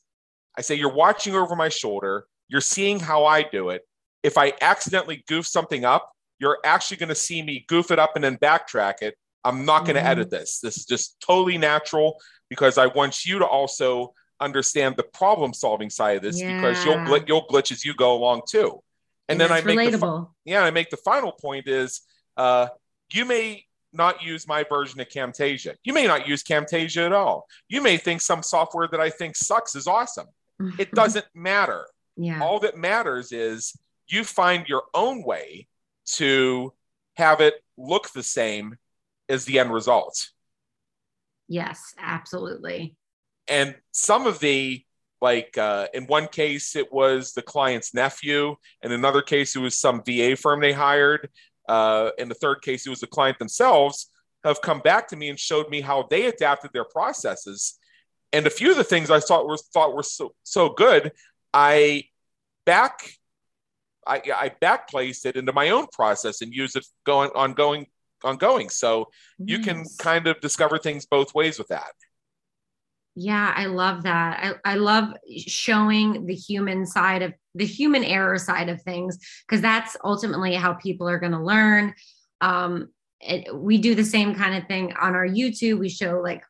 i say you're watching over my shoulder. You're seeing how i do it if i accidentally goof something up you're actually going to see me goof it up and then backtrack it i'm not going to mm-hmm. edit this this is just totally natural because i want you to also understand the problem solving side of this yeah. because you'll gl- you'll glitch as you go along too. And, and then I make relatable. the fi- yeah, I make the final point is uh, you may not use my version of Camtasia. You may not use Camtasia at all. You may think some software that I think sucks is awesome. it doesn't matter. Yeah. All that matters is you find your own way to have it look the same as the end result. Yes, absolutely. And some of the like uh, in one case it was the client's nephew. In another case it was some va firm they hired. Uh, in the third case it was the client themselves have come back to me and showed me how they adapted their processes. And a few of the things i thought were thought were so, so good i back I, I back placed it into my own process and use it going on ongoing ongoing so you can kind of discover things both ways with that yeah, I love that. I, I love showing the human side of the human error side of things because that's ultimately how people are going to learn. Um, it, we do the same kind of thing on our YouTube. We show like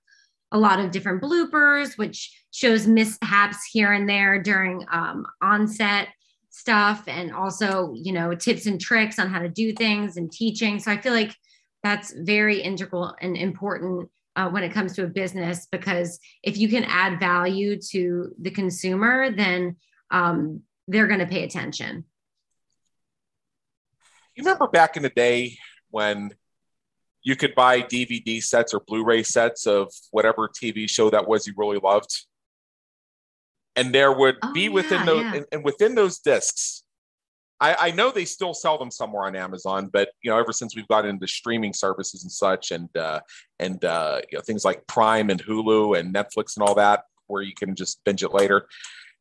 a lot of different bloopers, which shows mishaps here and there during um, onset stuff, and also you know tips and tricks on how to do things and teaching. So I feel like that's very integral and important uh, when it comes to a business because if you can add value to the consumer, then um, they're going to pay attention. You remember back in the day when you could buy DVD sets or Blu-ray sets of whatever TV show that was you really loved, and there would oh, be within yeah, those yeah. and, and within those discs I, I, know they still sell them somewhere on Amazon, but you know, ever since we've got into streaming services and such, and uh, and uh, you know, things like Prime and Hulu and Netflix and all that, where you can just binge it later.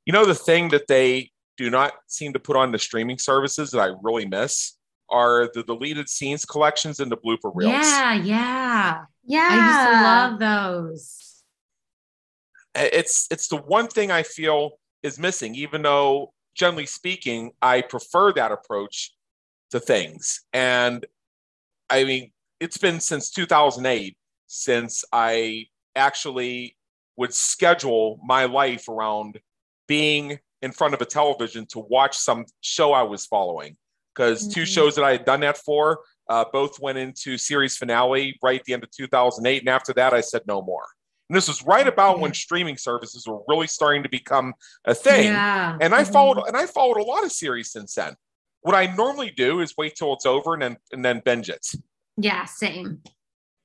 You know, the thing that they do not seem to put on the streaming services that I really miss are the deleted scenes collections and the blooper reels. Yeah, yeah, yeah. I used to love those. It's it's the one thing I feel is missing, even though generally speaking, I prefer that approach to things. And I mean, it's been since 2008 since I actually would schedule my life around being in front of a television to watch some show I was following. Because mm-hmm. two shows that I had done that for uh, both went into series finale right at the end of 2008. And after that, I said no more. And this was right about when streaming services were really starting to become a thing. Yeah. And I mm-hmm. followed and I followed a lot of series since then. What I normally do is wait till it's over and then and then binge it. Yeah, same.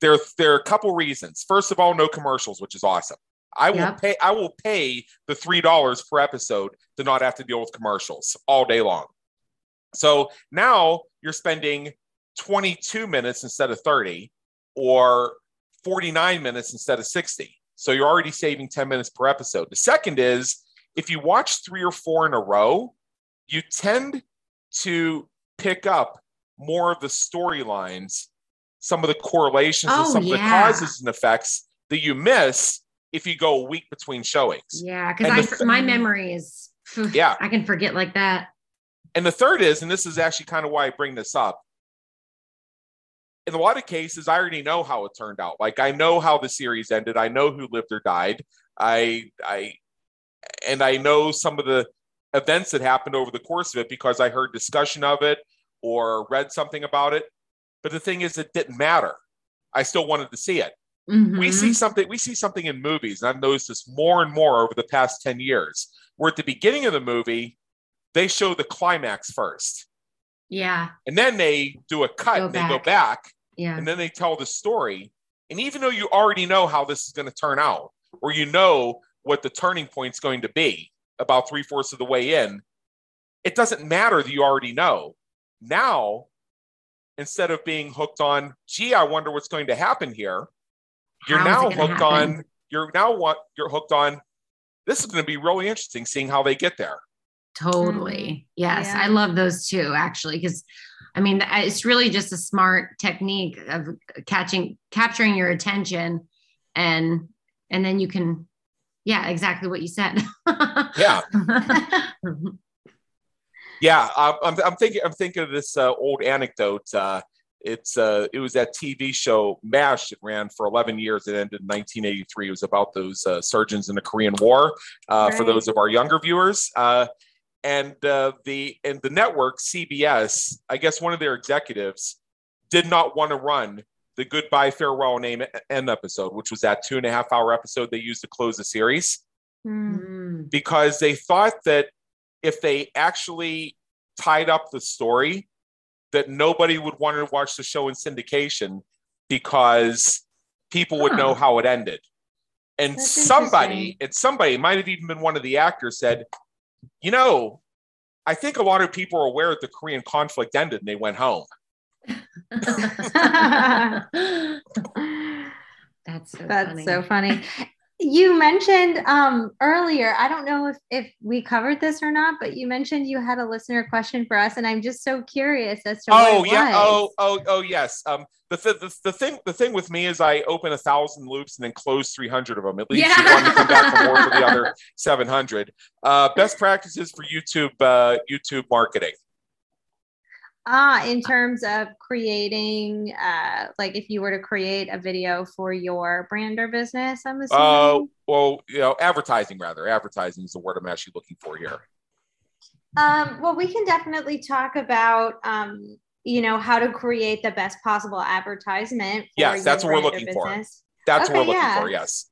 There, there are a couple reasons. First of all, no commercials, which is awesome. I will yep. pay I will pay the three dollars per episode to not have to deal with commercials all day long. So now you're spending 22 minutes instead of 30 or 49 minutes instead of 60. So you're already saving 10 minutes per episode. The second is if you watch three or four in a row, you tend to pick up more of the storylines, some of the correlations, oh, and some yeah. of the causes and effects that you miss if you go a week between showings. Yeah, because I th- my memory is Yeah. I can forget like that. And the third is, and this is actually kind of why I bring this up. In a lot of cases, I already know how it turned out. Like I know how the series ended. I know who lived or died. I I and I know some of the events that happened over the course of it because I heard discussion of it or read something about it. But the thing is, it didn't matter. I still wanted to see it. We Mhm. see something. We see something in movies, and I've noticed this more and more over the past ten years. Where at the beginning of the movie, they show the climax first, Yeah, and then they do a cut Go and they go back. Back, yeah. and then they tell the story. And even though you already know how this is going to turn out, or you know what the turning point's going to be about three fourths of the way in, it doesn't matter that you already know. Now, instead of being hooked on, gee, I wonder what's going to happen here, you're How is now hooked happen? on, you're now what you're hooked on. This is going to be really interesting seeing how they get there. Totally. Mm-hmm. Yes, Yeah. I love those too, actually, because I mean, it's really just a smart technique of catching, capturing your attention, and and then you can, yeah, exactly what you said. Yeah. Yeah, I'm, I'm, thinking. I'm thinking of this uh, old anecdote. Uh, it's uh, it was that TV show MASH. It ran for 11 years. It ended in 1983. It was about those uh, surgeons in the Korean War. Uh, For those of our younger viewers, uh, and uh, the and the network CBS. I guess one of their executives did not want to run the Goodbye Farewell and Amen episode, which was that two and a half hour episode they used to close the series. Mm. because they thought that if they actually tied up the story that nobody would want to watch the show in syndication because people would know how it ended and That's somebody interesting. and somebody might have even been one of the actors said you know i think a lot of people are aware that the korean conflict ended and they went home That's so That's funny. so funny. You mentioned um, earlier, I don't know if, if we covered this or not, but you mentioned you had a listener question for us, and I'm just so curious as to oh yeah. oh was. oh oh yes. Um the, th- the, the thing the thing with me is i open a thousand loops and then close 300 of them at least you want to come back for more for the other 700 uh best practices for youtube uh youtube marketing Ah, in terms of creating, uh, like if you were to create a video for your brand or business, I'm assuming. uh well you know advertising rather advertising is the word i'm actually looking for here Um, well, we can definitely talk about, um, you know, how to create the best possible advertisement. For Yes, that's what we're looking for. that's what we're looking yeah. for yes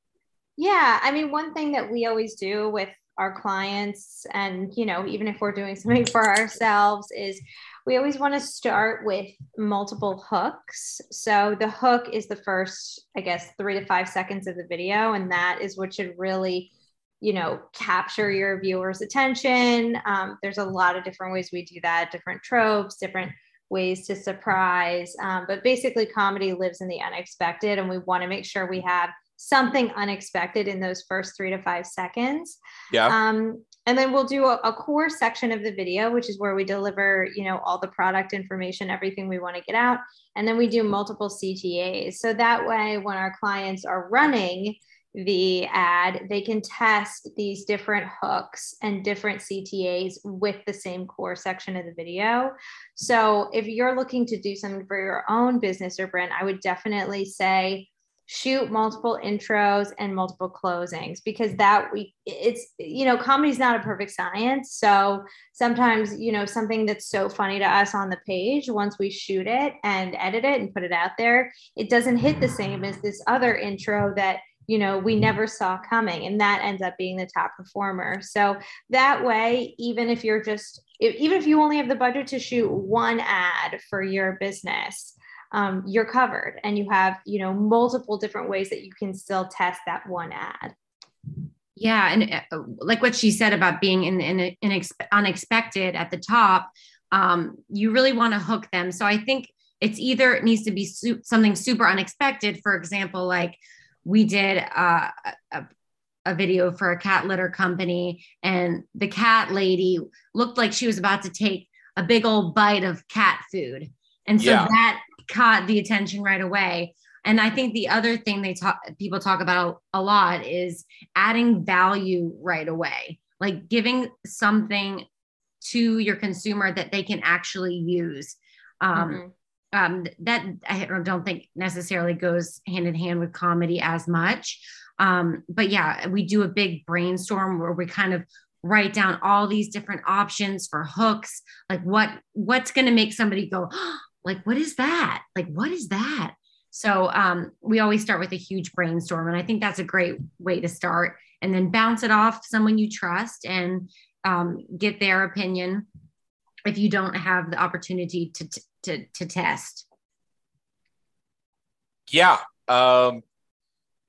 Yeah, I mean, one thing that we always do with our clients, and you know, even if we're doing something for ourselves, is we always want to start with multiple hooks. So the hook is the first, I guess, three to five seconds of the video, and that is what should really, you know, capture your viewers' attention. Um, there's a lot of different ways we do that, different tropes, different ways to surprise. Um, but basically, comedy lives in the unexpected, and we want to make sure we have something unexpected in those first three to five seconds. yeah Um, and then we'll do a, a core section of the video, which is where we deliver, you know, all the product information, everything we want to get out. And then we do multiple CTAs. So that way, when our clients are running the ad, they can test these different hooks and different CTAs with the same core section of the video. So if you're looking to do something for your own business or brand, I would definitely say, shoot multiple intros and multiple closings because that we it's you know comedy's not a perfect science. So sometimes you know something that's so funny to us on the page once we shoot it and edit it and put it out there it doesn't hit the same as this other intro that you know we never saw coming and that ends up being the top performer. So that way even if you're just even if you only have the budget to shoot one ad for your business um, you're covered and you have you know multiple different ways that you can still test that one ad Yeah, and uh, like what she said about being in in, in ex- unexpected at the top, um, you really want to hook them. So I think it's either it needs to be su- something super unexpected. For example, like we did uh, a, a video for a cat litter company, and the cat lady looked like she was about to take a big old bite of cat food, and so Yeah. that caught the attention right away. And I think the other thing they talk people talk about a lot is adding value right away, like giving something to your consumer that they can actually use. Um, mm-hmm. um, that I don't think necessarily goes hand in hand with comedy as much. Um, but yeah, we do a big brainstorm where we kind of write down all these different options for hooks like what what's going to make somebody go oh, like what is that? Like what is that? So um, we always start with a huge brainstorm and i think that's a great way to start and then bounce it off someone you trust and um, get their opinion if you don't have the opportunity to to, to test. Yeah um,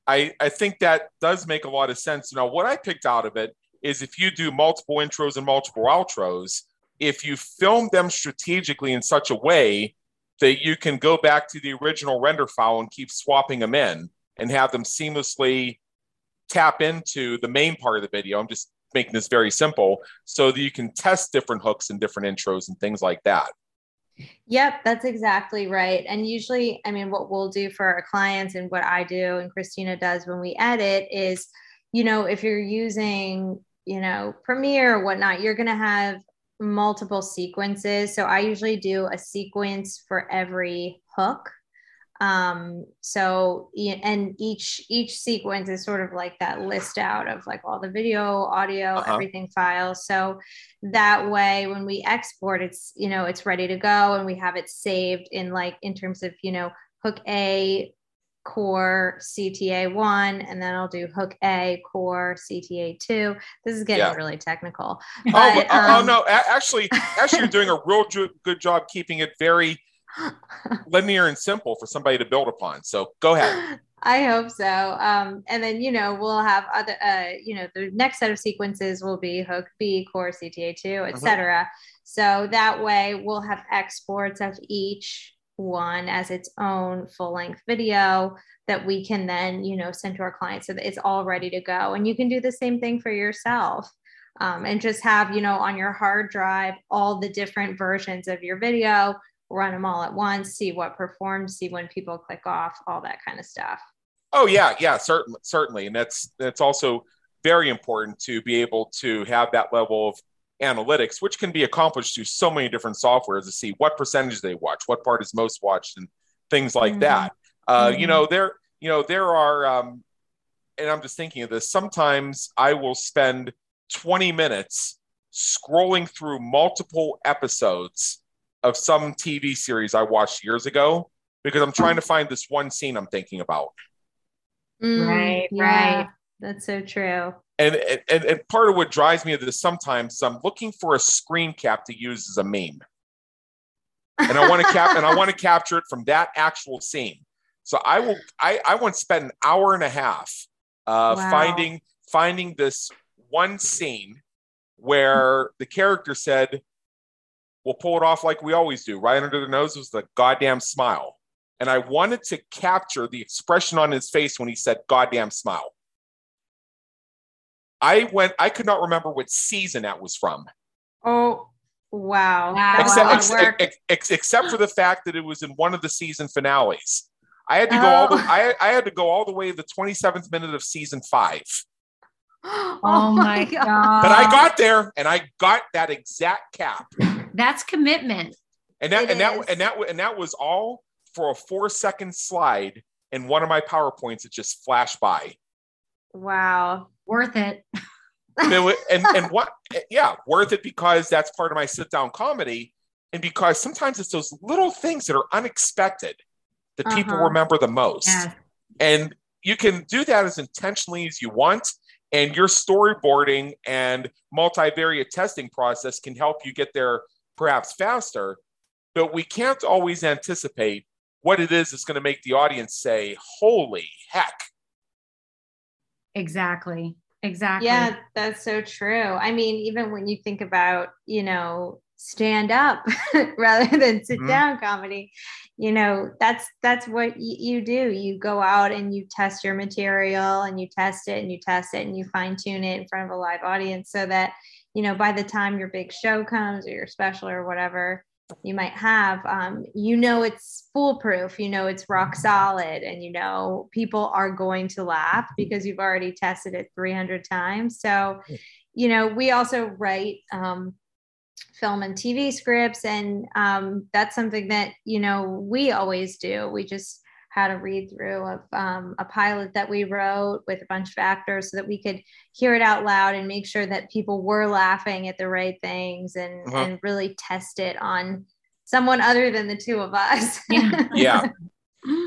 I, I think that does make a lot of sense. Now, what I picked out of it is if you do multiple intros and multiple outros, if you film them strategically in such a way that you can go back to the original render file and keep swapping them in and have them seamlessly tap into the main part of the video. I'm just making this very simple so that you can test different hooks and different intros and things like that. Yep, that's exactly right. And usually, I mean, what we'll do for our clients and what I do and Christina does when we edit is, you know, if you're using you know, Premiere or whatnot, you're going to have multiple sequences. So I usually do a sequence for every hook. Um, so and each each sequence is sort of like that list out of like all the video, audio, uh-huh. everything files. So that way when we export, it's you know, it's ready to go and we have it saved in like in terms of, you know, hook A, core CTA one, and then I'll do hook A, core CTA two. This is getting yeah. really technical. Oh, but, oh, um, oh no, actually, actually, you're doing a real good job keeping it very linear and simple for somebody to build upon. So go ahead. I hope so. Um, and then you know we'll have other, uh, you know, the next set of sequences will be hook B, core CTA two, etc. Uh-huh. So that way we'll have exports of each one as its own full length video that we can then you know send to our clients so that it's all ready to go. And you can do the same thing for yourself um, and just have you know on your hard drive all the different versions of your video run them all at once see what performs see when people click off all that kind of stuff. Oh yeah yeah certainly certainly. And that's that's also very important to be able to have that level of analytics, which can be accomplished through so many different softwares to see what percentage they watch, what part is most watched, and things like mm-hmm. that. Uh, mm-hmm. You know, there, you know, there are, um, and I'm just thinking of this. Sometimes I will spend 20 minutes scrolling through multiple episodes of some TV series I watched years ago because I'm trying to find this one scene I'm thinking about. Mm, right, yeah, right. That's so true and, and and part of what drives me to this sometimes is I'm looking for a screen cap to use as a meme. And I want to cap and I want to capture it from that actual scene. So I will I, I once spent an hour and a half uh, wow. finding finding this one scene where the character said, We'll pull it off like we always do. Right under the nose was the goddamn smile. And I wanted to capture the expression on his face when he said goddamn smile. I went. I could not remember what season that was from. Oh wow! Except, ex, ex, ex, except for the fact that it was in one of the season finales. I had to go oh. all the. Oh. I, I had to go all the way to the twenty seventh minute of season five. Oh, oh my god! But I got there, and I got that exact cap. That's commitment. And that, it and is. that, and that, and that was all for a four second slide in one of my powerpoints that just flashed by. Wow worth it. and and what yeah, worth it because that's part of my sit down comedy, and because sometimes it's those little things that are unexpected that uh-huh. people remember the most. And you can do that as intentionally as you want. And your storyboarding and multivariate testing process can help you get there perhaps faster. But we can't always anticipate what it is that's going to make the audience say, Holy heck, Exactly. Exactly. Yeah, that's so true. I mean, even when you think about, you know, stand up rather than sit mm-hmm. down comedy, you know, that's that's what y- you do. You go out and you test your material and you test it and you test it and you fine tune it in front of a live audience so that, you know, by the time your big show comes or your special or whatever, you might have, um, you know it's foolproof, you know it's rock solid, and you know people are going to laugh because you've already tested it 300 times. So, you know, we also write um, film and TV scripts, and um, that's something that you know we always do. We just had a read through of um, a pilot that we wrote with a bunch of actors so that we could hear it out loud and make sure that people were laughing at the right things and uh-huh. and really test it on someone other than the two of us. yeah. yeah.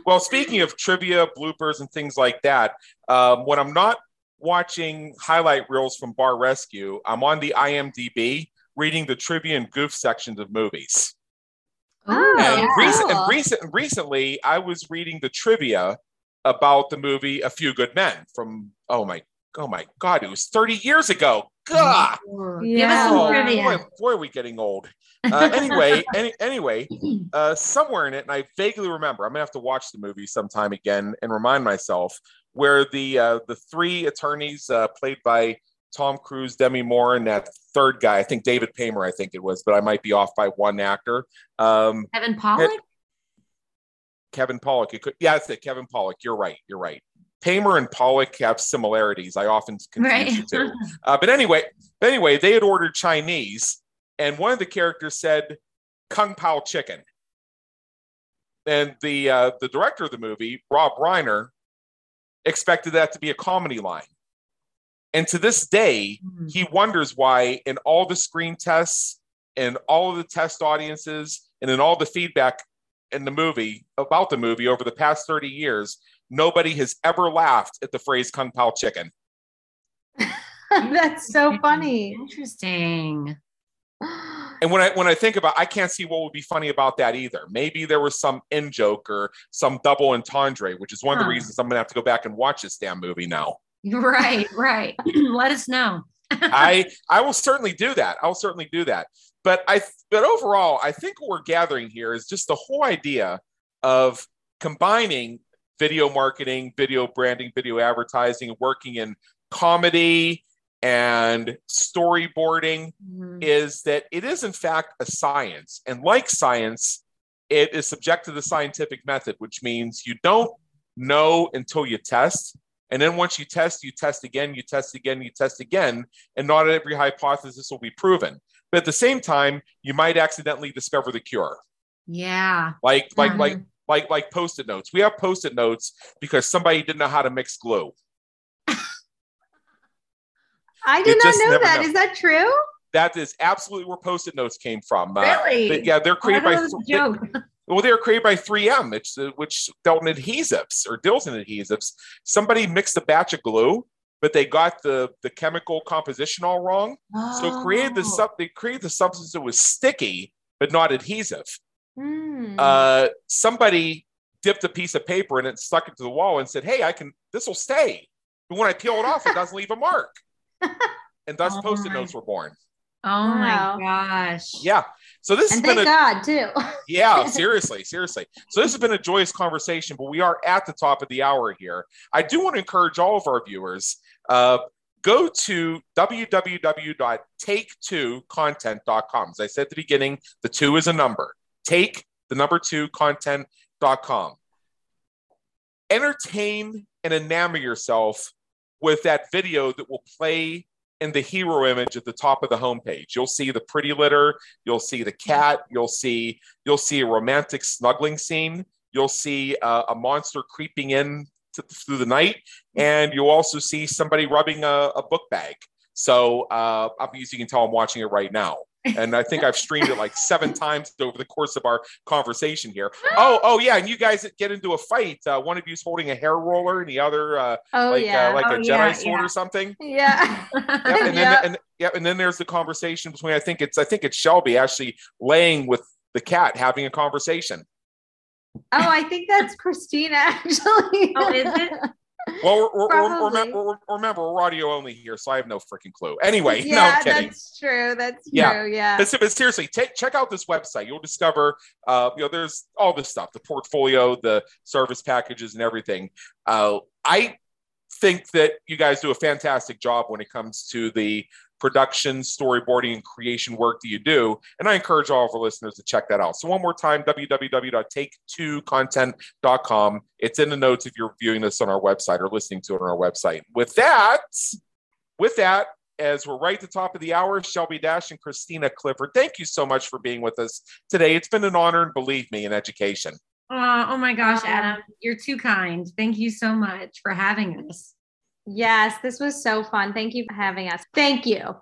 Well, speaking of trivia, bloopers, and things like that, um, when I'm not watching highlight reels from Bar Rescue, I'm on the IMDb reading the trivia and goof sections of movies. Oh, and, yeah. recent, and, recent, recently, I was reading the trivia about the movie A Few Good Men from oh my oh my god, it was 30 years ago. God, yeah. Oh, boy, boy, are we getting old. Uh, anyway, any, anyway, uh, somewhere in it, and I vaguely remember. I'm gonna have to watch the movie sometime again and remind myself where the uh, the three attorneys uh, played by Tom Cruise, Demi Moore, and that third guy. I think David Paymer. I think it was, but I might be off by one actor. Um, Kevin Pollak. Kevin Pollak. It could, yeah, it's it. Kevin Pollak. You're right. You're right. Paymer and Pollak have similarities. I often confuse right. the two. Uh, but anyway, anyway, they had ordered Chinese, and one of the characters said "Kung Pao chicken," and the uh, the director of the movie, Rob Reiner, expected that to be a comedy line. And to this day, mm-hmm. he wonders why in all the screen tests and all of the test audiences and in all the feedback in the movie about the movie over the past 30 years, nobody has ever laughed at the phrase Kung Pao chicken. That's so funny. Interesting. And when I when I think about, I can't see what would be funny about that either. Maybe there was some in joke or some double entendre, which is one huh. of the reasons I'm gonna have to go back and watch this damn movie now. Right, right. Let us know. I I will certainly do that. I'll certainly do that. But I but overall, I think what we're gathering here is just the whole idea of combining video marketing, video branding, video advertising, working in comedy and storyboarding mm-hmm. is that it is in fact a science. And like science, it is subject to the scientific method, which means you don't know until you test. And then once you test, you test again, you test again, you test again, and not every hypothesis will be proven. But at the same time, you might accidentally discover the cure. Yeah. Like like like mm-hmm. like like post-it notes. We have post-it notes because somebody didn't know how to mix glue. I did not know that. Know. Is that true? That is absolutely where post-it notes came from. Uh, really? Uh, yeah, they're created by. They, well, they were created by 3M, which, uh, which dealt in adhesives or deals in adhesives. Somebody mixed a batch of glue, but they got the, the chemical composition all wrong. Oh. So created the sub, they created the substance that was sticky but not adhesive. Mm. Uh, somebody dipped a piece of paper and it stuck it to the wall and said, "Hey, I can. This will stay." But when I peel it off, it doesn't leave a mark. and thus oh post-it notes were born. Oh wow. my gosh. Yeah. So this and has been a, God too. yeah, seriously, seriously. So this has been a joyous conversation, but we are at the top of the hour here. I do want to encourage all of our viewers. Uh, go to www.take2content.com. As I said at the beginning, the two is a number. Take the number two content.com. Entertain and enamor yourself with that video that will play in the hero image at the top of the homepage. You'll see the pretty litter, you'll see the cat, you'll see you'll see a romantic snuggling scene, you'll see uh, a monster creeping in through the night, and you'll also see somebody rubbing a, a book bag. So uh, obviously, you can tell I'm watching it right now and I think I've streamed it like seven times over the course of our conversation here. Oh, oh yeah, and you guys get into a fight. Uh, one of you's holding a hair roller, and the other, uh, oh, like yeah. uh, like oh, a Jedi yeah, sword yeah. or something. Yeah. yep, and then and yeah, and then there's the conversation between I think it's I think it's Shelby actually laying with the cat having a conversation. Oh, I think that's Christina actually. oh, is it? Well, we're, we're, remember, remember, we're audio only here, so I have no freaking clue. Anyway, yeah, no kidding. that's true. That's yeah. true. Yeah. But, but seriously, take, check out this website. You'll discover, uh, you know, there's all this stuff, the portfolio, the service packages, and everything. Uh, I think that you guys do a fantastic job when it comes to the production, storyboarding, and creation work do you do? And I encourage all of our listeners to check that out. So, one more time www.take2content.com. It's in the notes if you're viewing this on our website or listening to it on our website. With that, with that, as we're right at the top of the hour, Shelby Dash and Christina Clifford, thank you so much for being with us today. It's been an honor, and believe me, in education. Oh my gosh, Adam, you're too kind. Thank you so much for having us. Yes, this was so fun. Thank you for having us. Thank you.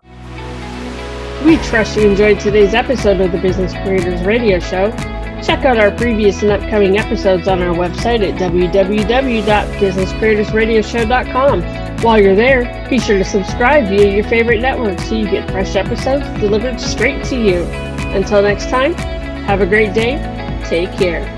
We trust you enjoyed today's episode of the Business Creators Radio Show. Check out our previous and upcoming episodes on our website at www.businesscreatorsradioshow.com. While you're there, be sure to subscribe via your favorite network so you get fresh episodes delivered straight to you. Until next time, have a great day. Take care.